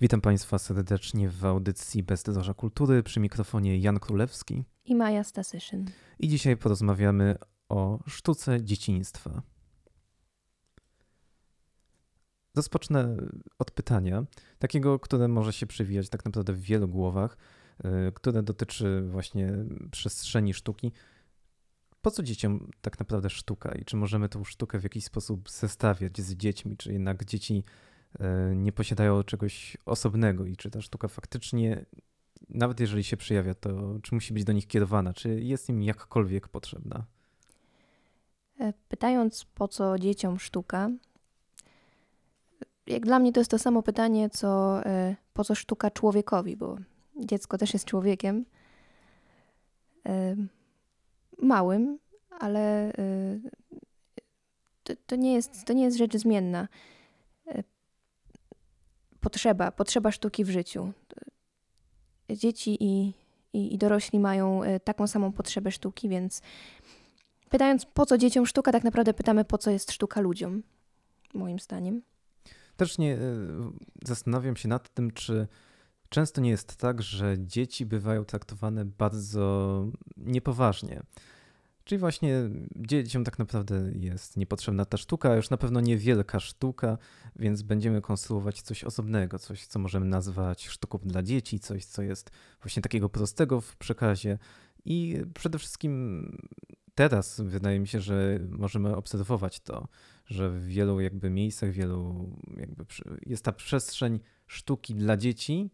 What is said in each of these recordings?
Witam Państwa serdecznie w audycji Bezdroża Kultury przy mikrofonie Jan Królewski i Maja Stasyszyn. I dzisiaj porozmawiamy o sztuce dzieciństwa. Rozpocznę od pytania, takiego, które może się przewijać tak naprawdę w wielu głowach, y, które dotyczy właśnie przestrzeni sztuki. Po co dzieciom tak naprawdę sztuka i czy możemy tą sztukę w jakiś sposób zestawiać z dziećmi, czy jednak dzieci nie posiadają czegoś osobnego i czy ta sztuka faktycznie, nawet jeżeli się przejawia, to czy musi być do nich kierowana, czy jest im jakkolwiek potrzebna? E, pytając, po co dzieciom sztuka, jak dla mnie to jest to samo pytanie, co e, po co sztuka człowiekowi, bo dziecko też jest człowiekiem. E, małym, ale to, to, nie jest, to nie jest rzecz zmienna. Potrzeba, potrzeba sztuki w życiu. Dzieci i, i, i dorośli mają taką samą potrzebę sztuki, więc Pytając, po co dzieciom sztuka, tak naprawdę pytamy, po co jest sztuka ludziom, moim zdaniem. Też nie e, zastanawiam się nad tym, czy często nie jest tak, że dzieci bywają traktowane bardzo niepoważnie. Czyli właśnie dzieciom tak naprawdę jest niepotrzebna ta sztuka, już na pewno niewielka sztuka, więc będziemy konstruować coś osobnego, coś, co możemy nazwać sztuką dla dzieci, coś, co jest właśnie takiego prostego w przekazie. I przede wszystkim teraz wydaje mi się, że możemy obserwować to, że w wielu jakby miejscach, wielu jakby jest ta przestrzeń sztuki dla dzieci,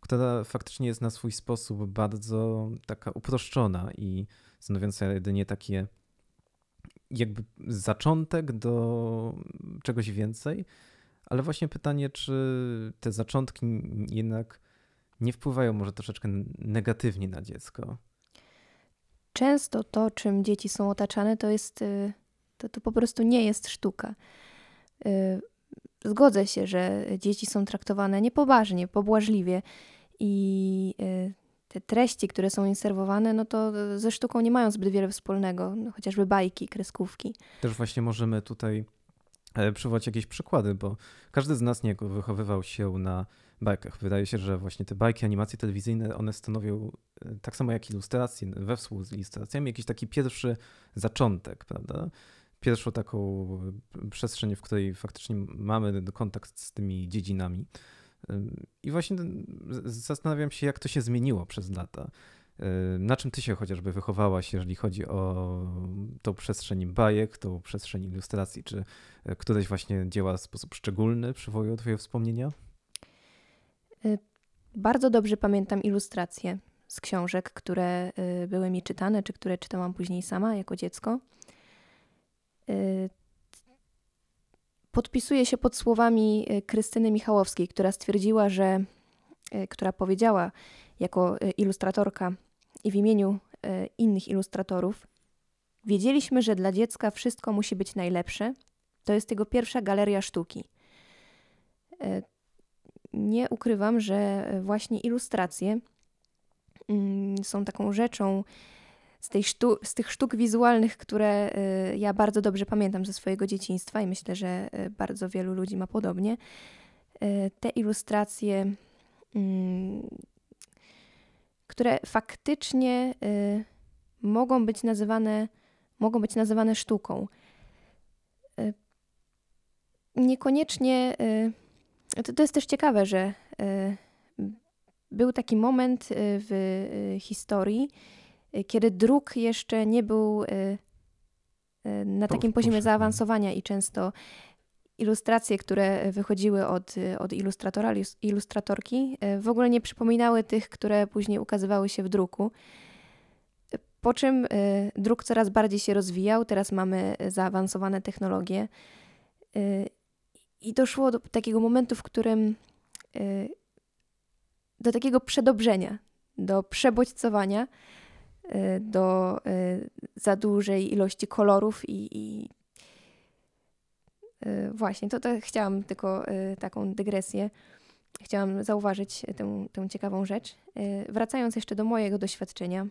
która faktycznie jest na swój sposób bardzo taka uproszczona i stanowiąca jedynie takie jakby zaczątek do czegoś więcej, ale właśnie pytanie, czy te zaczątki jednak nie wpływają może troszeczkę negatywnie na dziecko często to, czym dzieci są otaczane, to jest, y, to, to po prostu nie jest sztuka. Y, zgodzę się, że dzieci są traktowane niepoważnie, pobłażliwie i y, te treści, które są inserwowane, no to ze sztuką nie mają zbyt wiele wspólnego, no chociażby bajki, kreskówki. Też właśnie możemy tutaj e, przywołać jakieś przykłady, bo każdy z nas nie wychowywał się na bajkach. Wydaje się, że właśnie te bajki, animacje telewizyjne, one stanowią e, tak samo jak ilustracje, we z ilustracjami, jakiś taki pierwszy zaczątek, prawda? Pierwszą taką e, przestrzeń, w której faktycznie mamy kontakt z tymi dziedzinami. I właśnie zastanawiam się, jak to się zmieniło przez lata. E, na czym ty się chociażby wychowałaś, jeżeli chodzi o tą przestrzeń bajek, tą przestrzeń ilustracji? Czy któreś właśnie dzieła w sposób szczególny przywołują twoje wspomnienia? Y, bardzo dobrze pamiętam ilustracje z książek, które y, były mi czytane, czy które czytałam później sama jako dziecko. Podpisuję się pod słowami Krystyny Michałowskiej, która stwierdziła, że, która powiedziała jako ilustratorka i w imieniu innych ilustratorów, wiedzieliśmy, że dla dziecka wszystko musi być najlepsze. To jest jego pierwsza galeria sztuki nie ukrywam, że właśnie ilustracje mm, są taką rzeczą z, tej sztu- z tych sztuk wizualnych, które y, ja bardzo dobrze pamiętam ze swojego dzieciństwa i myślę, że y, bardzo wielu ludzi ma podobnie. Y, te ilustracje, mm, które faktycznie mogą być nazywane, mogą być nazywane sztuką. Niekoniecznie to, to jest też ciekawe, że był taki moment w historii, kiedy druk jeszcze nie był na takim poziomie zaawansowania i często ilustracje, które wychodziły od, od ilustratora, ilustratorki, w ogóle nie przypominały tych, które później ukazywały się w druku. Po czym druk coraz bardziej się rozwijał, teraz mamy zaawansowane technologie i doszło do takiego momentu, w którym y, do takiego przedobrzenia, do przebodźcowania, y, do y, za dużej ilości kolorów i, i właśnie, to, to chciałam tylko taką dygresję. Chciałam zauważyć tę, tę ciekawą rzecz. Wracając jeszcze do mojego doświadczenia,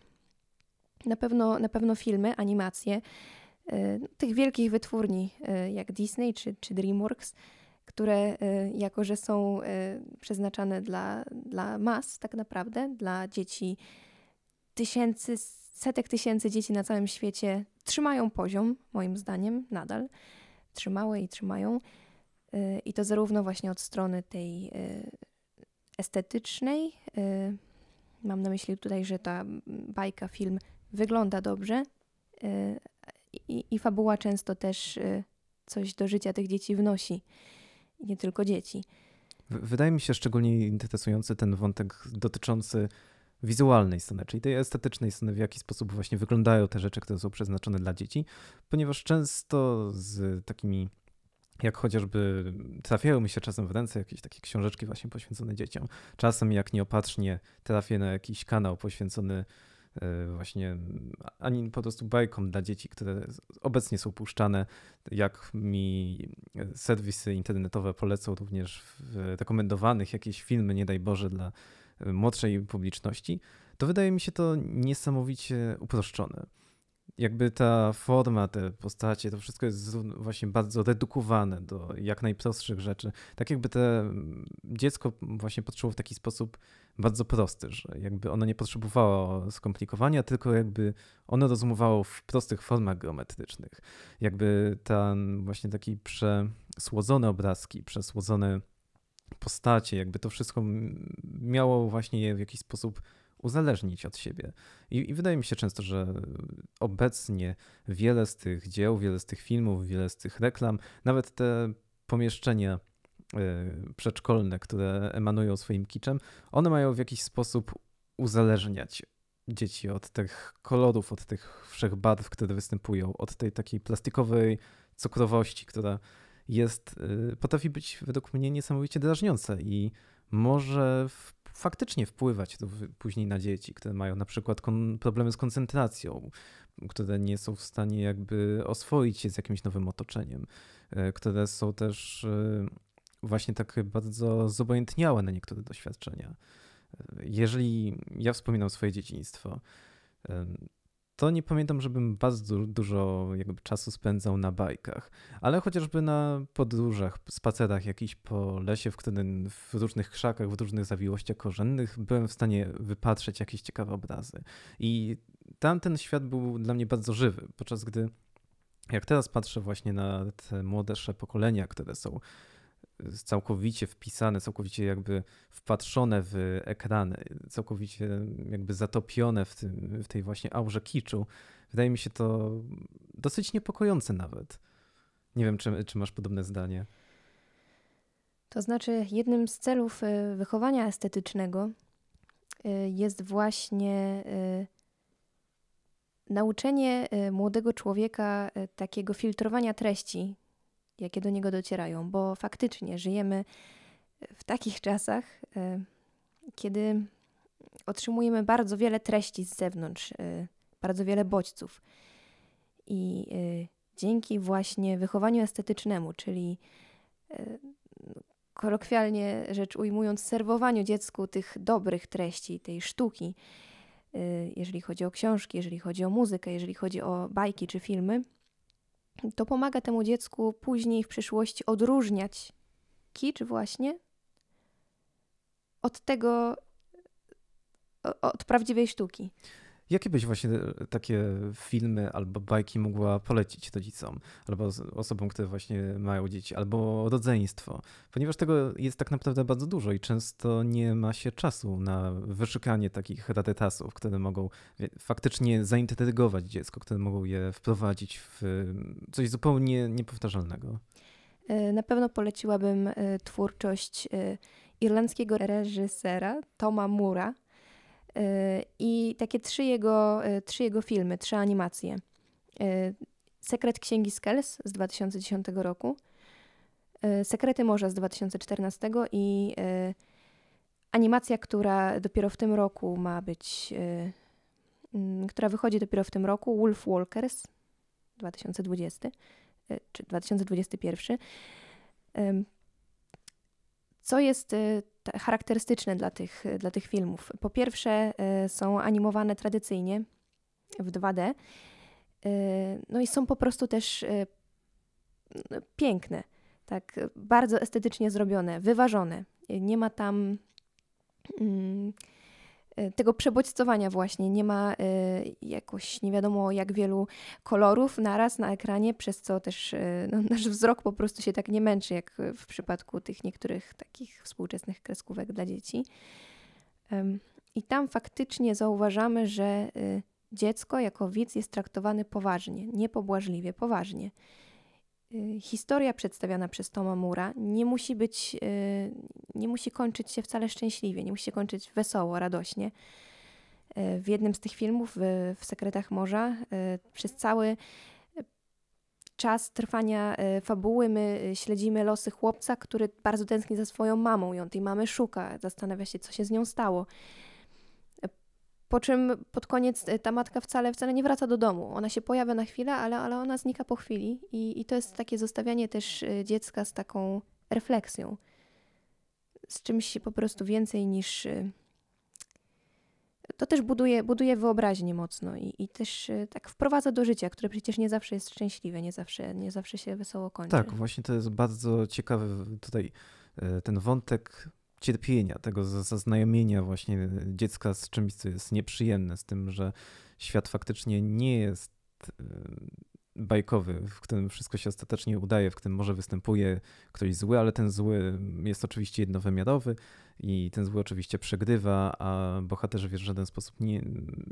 na pewno, na pewno filmy, animacje tych wielkich wytwórni jak Disney czy, czy DreamWorks które jako, że są przeznaczane dla, dla mas tak naprawdę, dla dzieci tysięcy, setek tysięcy dzieci na całym świecie trzymają poziom, moim zdaniem, nadal. Trzymały i trzymają. I to zarówno właśnie od strony tej estetycznej. Mam na myśli tutaj, że ta bajka, film wygląda dobrze i, i fabuła często też coś do życia tych dzieci wnosi. Nie tylko dzieci. Wydaje mi się szczególnie interesujący ten wątek dotyczący wizualnej strony, czyli tej estetycznej strony, w jaki sposób właśnie wyglądają te rzeczy, które są przeznaczone dla dzieci, ponieważ często z takimi jak chociażby trafiają mi się czasem w ręce jakieś takie książeczki właśnie poświęcone dzieciom. Czasem jak nieopatrznie trafię na jakiś kanał poświęcony e, właśnie ani po prostu bajkom dla dzieci, które obecnie są puszczane, jak mi serwisy internetowe polecą również w rekomendowanych jakieś filmy, nie daj Boże, dla młodszej publiczności, to wydaje mi się to niesamowicie uproszczone jakby ta forma, te postacie, to wszystko jest właśnie bardzo redukowane do jak najprostszych rzeczy. Tak jakby te dziecko właśnie patrzyło w taki sposób bardzo prosty, że jakby ono nie potrzebowało skomplikowania, tylko jakby ono rozumowało w prostych formach geometrycznych. Jakby ten właśnie taki przesłodzone obrazki, przesłodzone postacie, jakby to wszystko miało właśnie je w jakiś sposób uzależnić od siebie. I, I, wydaje mi się często, że obecnie wiele z tych dzieł, wiele z tych filmów, wiele z tych reklam, nawet te pomieszczenia e, przedszkolne, które emanują swoim kiczem, one mają w jakiś sposób uzależniać dzieci od tych kolorów, od tych wszech barw, które występują, od tej takiej plastikowej cukrowości, która jest, e, potrafi być według mnie niesamowicie drażniąca i może w faktycznie wpływać to później na dzieci, które mają na przykład problemy z koncentracją, które nie są w stanie jakby oswoić się z jakimś nowym otoczeniem, e, które są też e, właśnie tak bardzo zobojętniałe na niektóre doświadczenia. Jeżeli ja wspominam swoje dzieciństwo, to nie pamiętam, żebym bardzo dużo jakby czasu spędzał na bajkach, ale chociażby na podróżach, spacerach jakiś po lesie, w którym w różnych krzakach, w różnych zawiłościach korzennych byłem w stanie wypatrzeć jakieś ciekawe obrazy. I tamten świat był dla mnie bardzo żywy, podczas gdy jak teraz patrzę właśnie na te młodsze pokolenia, które są całkowicie wpisane, całkowicie jakby wpatrzone w ekrany, całkowicie jakby zatopione w, tym, w tej właśnie aurze kiczu. Wydaje mi się to dosyć niepokojące nawet. Nie wiem, czy, czy masz podobne zdanie. To znaczy, jednym z celów y, wychowania estetycznego y, jest właśnie y, nauczenie młodego człowieka takiego filtrowania treści, jakie do niego docierają, bo faktycznie żyjemy w takich czasach, e, kiedy otrzymujemy bardzo wiele treści z zewnątrz, e, bardzo wiele bodźców. I e, dzięki właśnie wychowaniu estetycznemu, czyli kolokwialnie rzecz ujmując, serwowaniu dziecku tych dobrych treści, tej sztuki, jeżeli chodzi o książki, jeżeli chodzi o muzykę, jeżeli chodzi o bajki czy filmy, to pomaga temu dziecku później w przyszłości odróżniać kicz właśnie od tego, od prawdziwej sztuki. Jakie byś właśnie e, takie filmy albo bajki mogła polecić rodzicom, albo osobom, które właśnie mają dzieci, albo rodzeństwo? Ponieważ tego jest tak naprawdę bardzo dużo i często nie ma się czasu na wyszukanie takich rarytasów, które mogą faktycznie zaintrygować dziecko, które mogą je wprowadzić w coś zupełnie niepowtarzalnego. E, na pewno poleciłabym e, twórczość irlandzkiego reżysera Toma Mura, i takie trzy jego, e, trzy jego filmy, trzy animacje. E, Sekret Księgi Skells z 2010 roku, e, Sekrety Morza z 2014 i animacja, która dopiero w tym roku ma być, która wychodzi dopiero w tym roku, Wolf Walkers 2020 czy 2021. Co jest charakterystyczne dla tych, dla tych filmów. Po pierwsze, y, są animowane tradycyjnie w 2D, y, no i są po prostu też y, piękne. tak bardzo estetycznie zrobione, wyważone. Nie ma tam mm, tego przebodźcowania właśnie, nie ma y, jakoś nie wiadomo jak wielu kolorów naraz na ekranie, przez co też y, no, nasz wzrok po prostu się tak nie męczy, jak w przypadku tych niektórych takich współczesnych kreskówek dla dzieci. I tam faktycznie zauważamy, że y, dziecko jako widz jest traktowany poważnie, nie pobłażliwie, poważnie. Y, historia przedstawiana przez Toma Mura nie musi być, y, nie musi kończyć się wcale szczęśliwie, nie musi się kończyć wesoło, radośnie. Y, w jednym z tych filmów, w, Sekretach Morza, przez cały czas trwania fabuły my śledzimy losy chłopca, który bardzo tęskni za swoją mamą i on tej mamy szuka, zastanawia się, co się z nią stało. Po czym pod koniec e, ta matka wcale, wcale nie wraca do domu. Ona się pojawia na chwilę, ale, ale ona znika po chwili. I, I to jest takie zostawianie też e, dziecka z taką refleksją. Z czymś po prostu więcej niż. E, to też buduje, buduje wyobraźnię mocno i, i też tak wprowadza do życia, które przecież nie zawsze jest szczęśliwe, nie zawsze, nie zawsze się wesoło kończy. Tak, właśnie to jest bardzo ciekawy tutaj ten wątek cierpienia, tego zaznajomienia właśnie dziecka z czymś, co jest nieprzyjemne, z tym, że świat faktycznie nie jest bajkowy, w którym wszystko się ostatecznie udaje, w którym może występuje ktoś zły, ale ten zły jest oczywiście jednowymiarowy i ten zły oczywiście przegrywa, a bohaterzy w żaden sposób nie,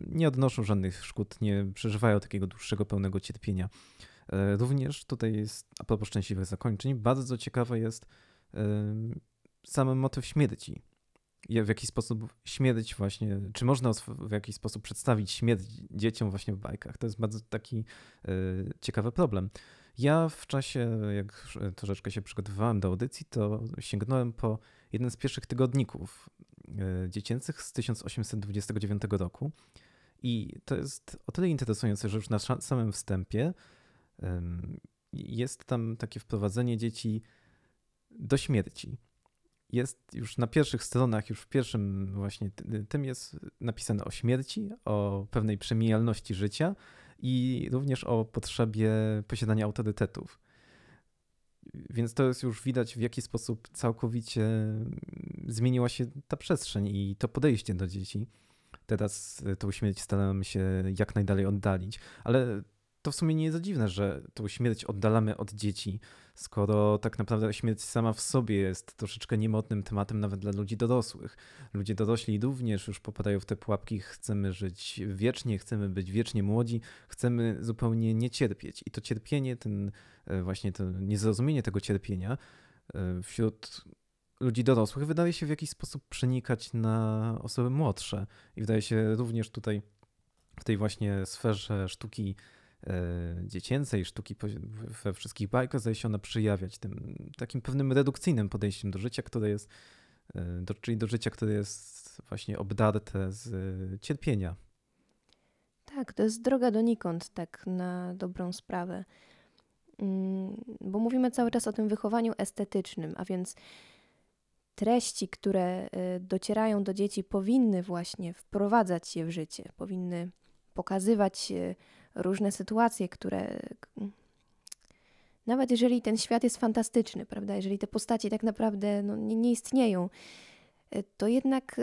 nie odnoszą żadnych szkód, nie przeżywają takiego dłuższego, pełnego cierpienia. E, również tutaj jest, a propos szczęśliwych zakończeń, bardzo ciekawe jest sam motyw śmierci. W jaki sposób śmierć właśnie, czy można w jakiś sposób przedstawić śmierć dzieciom właśnie w bajkach? To jest bardzo taki y, ciekawy problem. Ja w czasie, jak troszeczkę się przygotowywałem do audycji, to sięgnąłem po jeden z pierwszych tygodników y, dziecięcych z 1829 roku. I to jest o tyle interesujące, że już na samym wstępie jest tam takie wprowadzenie dzieci do śmierci jest już na pierwszych stronach, już w pierwszym właśnie tym jest napisane o śmierci, o pewnej przemijalności życia i również o potrzebie posiadania autorytetów. Więc to jest już widać, w jaki sposób całkowicie zmieniła się ta przestrzeń i to podejście do dzieci. Teraz tą śmierć staramy się jak najdalej oddalić, ale to w sumie nie jest dziwne, że tą śmierć oddalamy od dzieci, skoro tak naprawdę śmierć sama w sobie jest troszeczkę niemodnym tematem nawet dla ludzi dorosłych. Ludzie dorośli również już popadają w te pułapki, chcemy żyć wiecznie, chcemy być wiecznie młodzi, chcemy zupełnie nie cierpieć. I to cierpienie, ten e, właśnie to niezrozumienie tego cierpienia e, wśród ludzi dorosłych wydaje się w jakiś sposób przenikać na osoby młodsze. I wydaje się również tutaj w tej właśnie sferze sztuki dziecięcej sztuki we wszystkich bajkach zdaje się ona przyjawiać tym takim pewnym redukcyjnym podejściem do życia, które jest, e, do, czyli do życia, które jest właśnie obdarte z cierpienia. Tak, to jest droga donikąd, tak na dobrą sprawę. Mm, bo mówimy cały czas o tym wychowaniu estetycznym, a więc treści, które e, docierają do dzieci, powinny właśnie wprowadzać je w życie, powinny pokazywać różne sytuacje, które nawet jeżeli ten świat jest fantastyczny, prawda, jeżeli te postacie tak naprawdę no, nie, nie istnieją, e, to jednak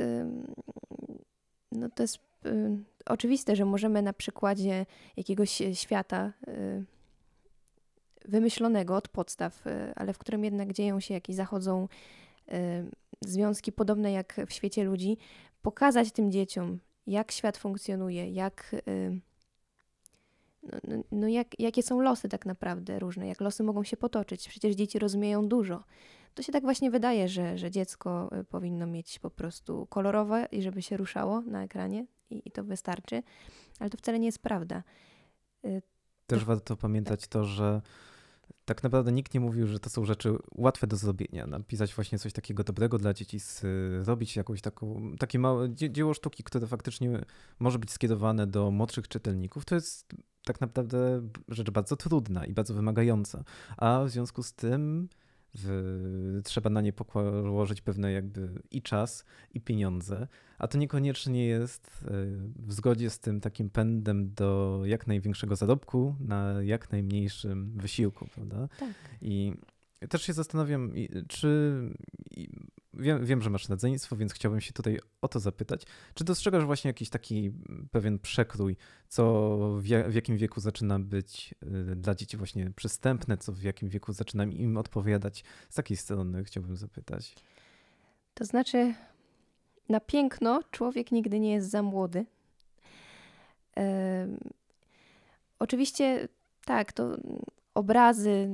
no, to jest y, oczywiste, że możemy na przykładzie jakiegoś świata wymyślonego od podstaw, ale w którym jednak dzieją się jakieś, zachodzą związki podobne jak w świecie ludzi, pokazać tym dzieciom, jak świat funkcjonuje, jak no, no, no jak, jakie są losy tak naprawdę różne, jak losy mogą się potoczyć. Przecież dzieci rozumieją dużo. To się tak właśnie wydaje, że, że dziecko y, powinno mieć po prostu kolorowe i żeby się ruszało na ekranie i, i to wystarczy, ale to wcale nie jest prawda. Y, Też to, warto pamiętać tak. to, że tak naprawdę nikt nie mówił, że to są rzeczy łatwe do zrobienia. Napisać właśnie coś takiego dobrego dla dzieci, zrobić jakąś taką, takie małe dzieło sztuki, które faktycznie może być skierowane do młodszych czytelników, to jest tak naprawdę rzecz bardzo trudna i bardzo wymagająca. A w związku z tym w, trzeba na nie położyć pewne jakby i czas, i pieniądze, a to niekoniecznie jest e, w zgodzie z tym takim pędem do jak największego zarobku na jak najmniejszym wysiłku, prawda? Tak. I też się zastanawiam, czy wiem, wiem, że masz nadzornictwo, więc chciałbym się tutaj o to zapytać. Czy dostrzegasz właśnie jakiś taki pewien przekrój, co w, w jakim wieku zaczyna być y, dla dzieci właśnie przystępne, co w jakim wieku zaczyna im odpowiadać? Z takiej strony chciałbym zapytać. To znaczy, na piękno człowiek nigdy nie jest za młody. Yy, oczywiście tak, to obrazy,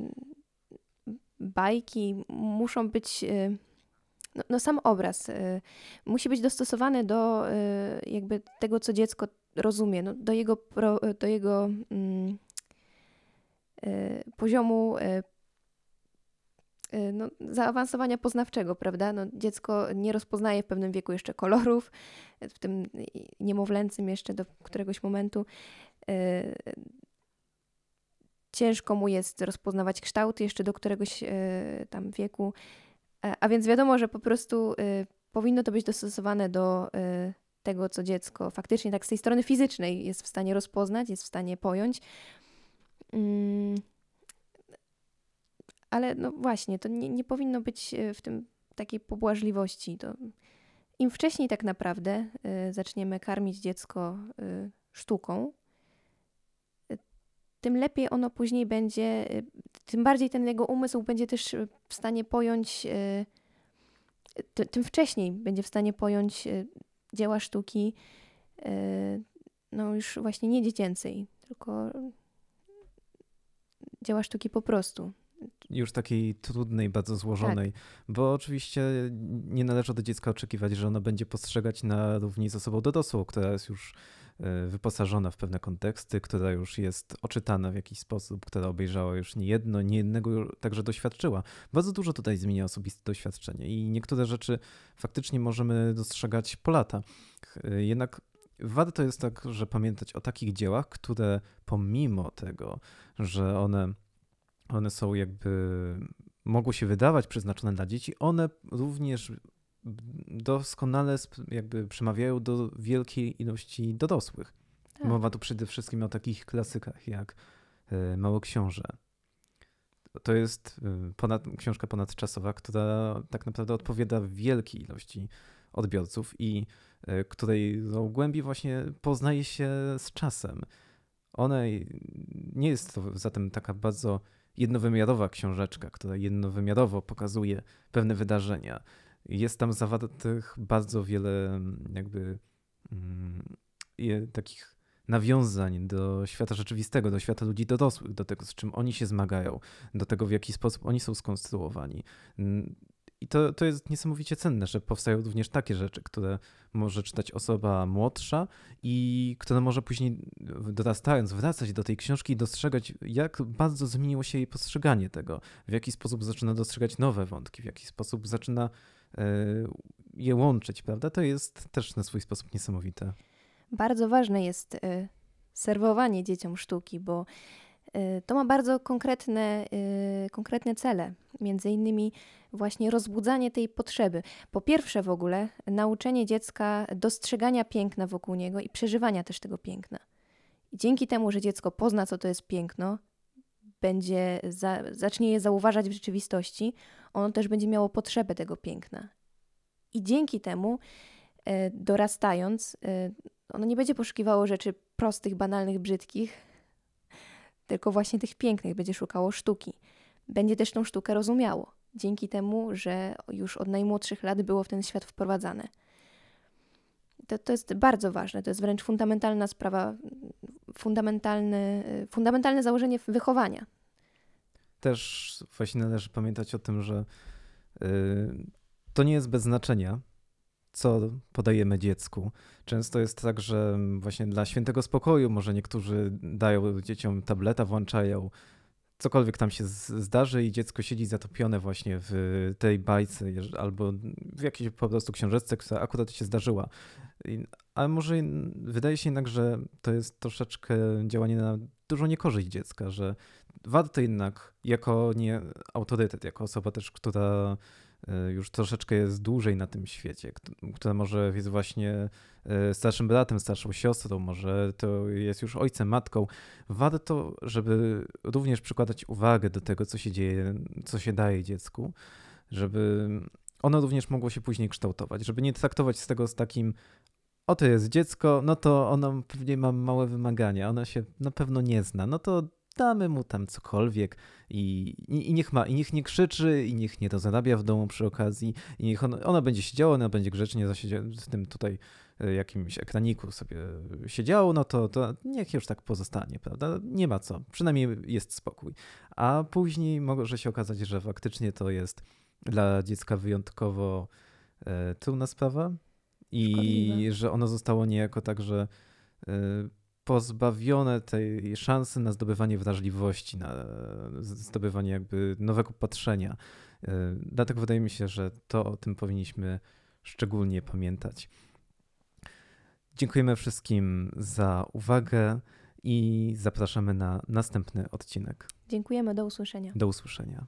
bajki muszą być. Yy, no, no, sam obraz y, musi być dostosowany do y, jakby tego, co dziecko rozumie, no, do jego, pro, do jego mm, y, poziomu y, y, no, zaawansowania poznawczego, prawda? No, dziecko nie rozpoznaje w pewnym wieku jeszcze kolorów, w tym niemowlęcym jeszcze do któregoś momentu. Y, ciężko mu jest rozpoznawać kształty jeszcze do któregoś tam wieku. E, a więc wiadomo, że po prostu y, powinno to być dostosowane do y, tego, co dziecko faktycznie tak z tej strony fizycznej jest w stanie rozpoznać, jest w stanie pojąć. Mm, ale no właśnie, to nie, nie powinno być y, w tym takiej pobłażliwości. To Im wcześniej tak naprawdę zaczniemy karmić dziecko sztuką, tym lepiej ono później będzie, tym bardziej ten jego umysł będzie też y, w stanie pojąć, y, tym wcześniej będzie w stanie pojąć dzieła sztuki, no już właśnie nie dziecięcej, tylko dzieła sztuki po prostu. Już takiej trudnej, bardzo złożonej, tak. bo oczywiście nie należy od dziecka oczekiwać, że ono będzie postrzegać na równi z osobą dorosłą, która jest już E, wyposażona w pewne konteksty, która już jest oczytana w jakiś sposób, która obejrzała już nie jedno, nie jednego także doświadczyła. Bardzo dużo tutaj zmienia osobiste doświadczenie i niektóre rzeczy faktycznie możemy dostrzegać po latach. E, jednak warto jest tak, że pamiętać o takich dziełach, które pomimo tego, że one, one są jakby mogą się wydawać przeznaczone dla dzieci, one również doskonale jakby przemawiają do wielkiej ilości dorosłych. Tak. Mowa tu przede wszystkim o takich klasykach jak e, Mało Książę. To jest e, ponad, książka ponadczasowa, która tak naprawdę odpowiada wielkiej ilości odbiorców i e, której głębiej właśnie poznaje się z czasem. Ona nie jest to zatem taka bardzo jednowymiarowa książeczka, która jednowymiarowo pokazuje pewne wydarzenia jest tam zawartych bardzo wiele mm, jakby mm, takich nawiązań do świata rzeczywistego, do świata ludzi dorosłych, do tego, z czym oni się zmagają, do tego, w jaki sposób oni są skonstruowani. I to, to jest niesamowicie cenne, że powstają również takie rzeczy, które może czytać osoba młodsza i która może później dorastając wracać do tej książki i dostrzegać, jak bardzo zmieniło się jej postrzeganie tego, w jaki sposób zaczyna dostrzegać nowe wątki, w jaki sposób zaczyna E, je łączyć, prawda? To jest też na swój sposób niesamowite. Bardzo ważne jest e, serwowanie dzieciom sztuki, bo to ma bardzo konkretne, konkretne cele. Między innymi właśnie rozbudzanie tej potrzeby. Po pierwsze w ogóle nauczenie dziecka dostrzegania piękna wokół niego i przeżywania też tego piękna. Dzięki temu, że dziecko pozna, co to jest piękno, będzie za, zacznie je zauważać w rzeczywistości, ono też będzie miało potrzebę tego piękna. I dzięki temu, e, dorastając, e, ono nie będzie poszukiwało rzeczy prostych, banalnych, brzydkich, tylko właśnie tych pięknych, będzie szukało sztuki. Będzie też tą sztukę rozumiało, dzięki temu, że już od najmłodszych lat było w ten świat wprowadzane. To, to jest bardzo ważne, to jest wręcz fundamentalna sprawa, fundamentalne, fundamentalne założenie wychowania. Też właśnie należy pamiętać o tym, że yy, to nie jest bez znaczenia, co podajemy dziecku. Często jest tak, że właśnie dla świętego spokoju może niektórzy dają dzieciom tableta, włączają cokolwiek tam się zdarzy i dziecko siedzi zatopione właśnie w tej bajce albo w jakiejś po prostu książeczce, która akurat się zdarzyła. Ale może wydaje się jednak, że to jest troszeczkę działanie na dużo niekorzyść dziecka, że warto jednak jako nie autorytet, jako osoba też, która już troszeczkę jest dłużej na tym świecie, która może jest właśnie y, starszym bratem, starszą siostrą, może to jest już ojcem, matką, warto, żeby również przykładać uwagę do tego, co się dzieje, co się daje dziecku, żeby ono również mogło się później kształtować, żeby nie traktować z tego z takim oto jest dziecko, no to ono pewnie ma małe wymagania, ono się na pewno nie zna, no to damy mu tam cokolwiek i, i, i, niech ma, i niech nie krzyczy, i niech nie to zarabia w domu przy okazji, i niech ona będzie siedziała, ona będzie grzecznie w tym tutaj e, jakimś ekraniku sobie siedziało, no to, to niech już tak pozostanie, prawda? Nie ma co, przynajmniej jest spokój. A później może się okazać, że faktycznie to jest dla dziecka wyjątkowo e, trudna sprawa i Szkodliwe. że ono zostało niejako tak, że e, pozbawione tej szansy na zdobywanie wrażliwości, na zdobywanie jakby nowego patrzenia. E, dlatego wydaje mi się, że to o tym powinniśmy szczególnie pamiętać. Dziękujemy wszystkim za uwagę i zapraszamy na następny odcinek. Dziękujemy, do usłyszenia. Do usłyszenia.